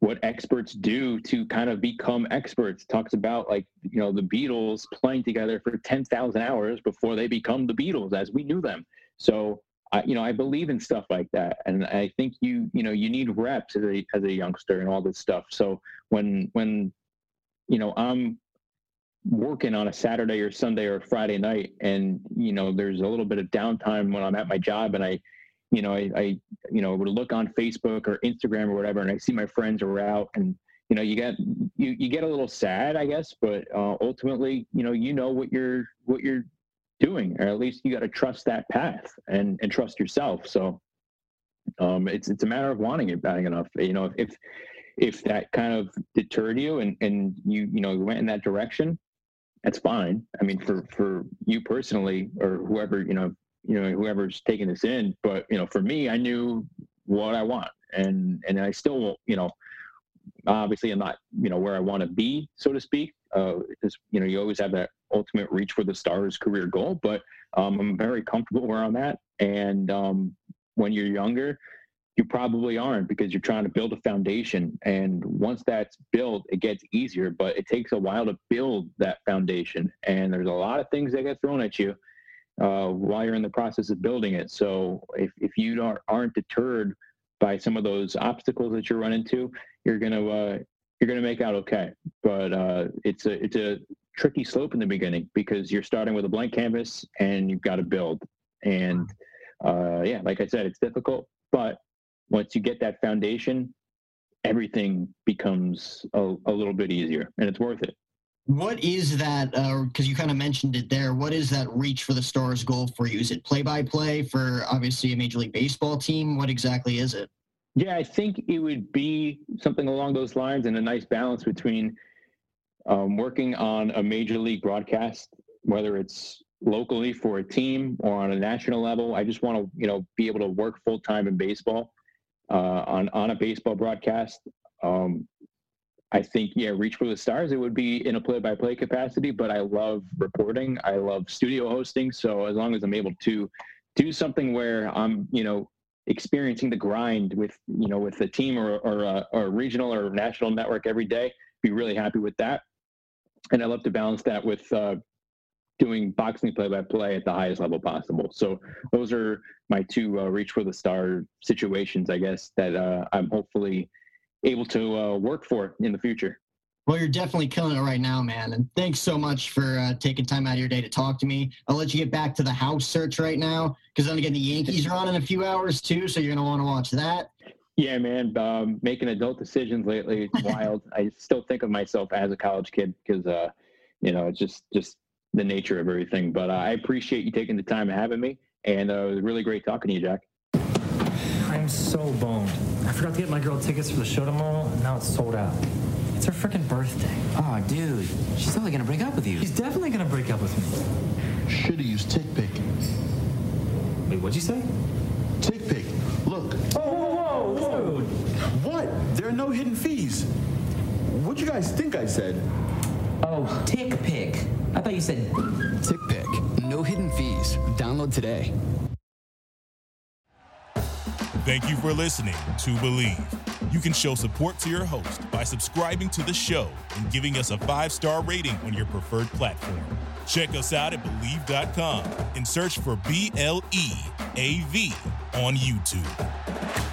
what experts do to kind of become experts. Talks about like you know the Beatles playing together for ten thousand hours before they become the Beatles as we knew them. So. I, you know, I believe in stuff like that, and I think you, you know, you need reps as a as a youngster and all this stuff. So when when, you know, I'm working on a Saturday or Sunday or Friday night, and you know, there's a little bit of downtime when I'm at my job, and I, you know, I, I you know, would look on Facebook or Instagram or whatever, and I see my friends are out, and you know, you get you you get a little sad, I guess, but uh, ultimately, you know, you know what you're what you're doing, or at least you got to trust that path and and trust yourself. So, um, it's it's a matter of wanting it bad enough. You know, if if that kind of deterred you and and you you know went in that direction that's fine. I mean, for for you personally, or whoever you know, you know, whoever's taking this in. But you know, for me, I knew what I want, and and I still, you know, obviously, I'm not, you know, where I want to be, so to speak. Uh, because you know, you always have that ultimate reach for the stars career goal, but um, I'm very comfortable where I'm at. And um, when you're younger, you probably aren't because you're trying to build a foundation. And once that's built, it gets easier, but it takes a while to build that foundation. And there's a lot of things that get thrown at you uh, while you're in the process of building it. So if, if you aren't, aren't deterred by some of those obstacles that you run into, you're gonna uh, you're gonna make out okay. But uh, it's a it's a tricky slope in the beginning because you're starting with a blank canvas and you've got to build. And uh, yeah, like I said, it's difficult, but once you get that foundation, everything becomes a, a little bit easier and it's worth it. What is that? Because uh, you kind of mentioned it there. What is that reach for the Stars goal for you? Is it play by play for obviously a Major League Baseball team? What exactly is it? Yeah, I think it would be something along those lines and a nice balance between um, working on a Major League broadcast, whether it's locally for a team or on a national level. I just want to, you know, be able to work full time in baseball uh, on on a baseball broadcast. Um, I think yeah, reach for the stars. It would be in a play-by-play capacity, but I love reporting. I love studio hosting. So as long as I'm able to do something where I'm you know experiencing the grind with you know with a team or or a, or a regional or national network every day, be really happy with that. And I love to balance that with uh, doing boxing play by play at the highest level possible. So those are my two uh, reach for the star situations, I guess, that uh, I'm hopefully able to uh, work for in the future. Well, you're definitely killing it right now, man. And thanks so much for uh, taking time out of your day to talk to me. I'll let you get back to the house search right now because then again, the Yankees are on in a few hours too, so you're gonna want to watch that. Yeah, man. Um, making adult decisions lately, it's wild. I still think of myself as a college kid because, uh, you know, it's just just the nature of everything. But uh, I appreciate you taking the time and having me, and uh, it was really great talking to you, Jack. I'm so boned. I forgot to get my girl tickets for the show tomorrow, and now it's sold out. It's her freaking birthday. Oh, dude, she's totally gonna break up with you. She's definitely gonna break up with me. Should've used TickPick. Wait, what'd you say? TickPick. Look. Oh, whoa, whoa, whoa. What? There are no hidden fees. What'd you guys think I said? Oh, TickPick. I thought you said TickPick. No hidden fees. Download today. Thank you for listening to Bleav. You can show support to your host by subscribing to the show and giving us a five star rating on your preferred platform. Check us out at Bleav.com and search for B L E A V on YouTube.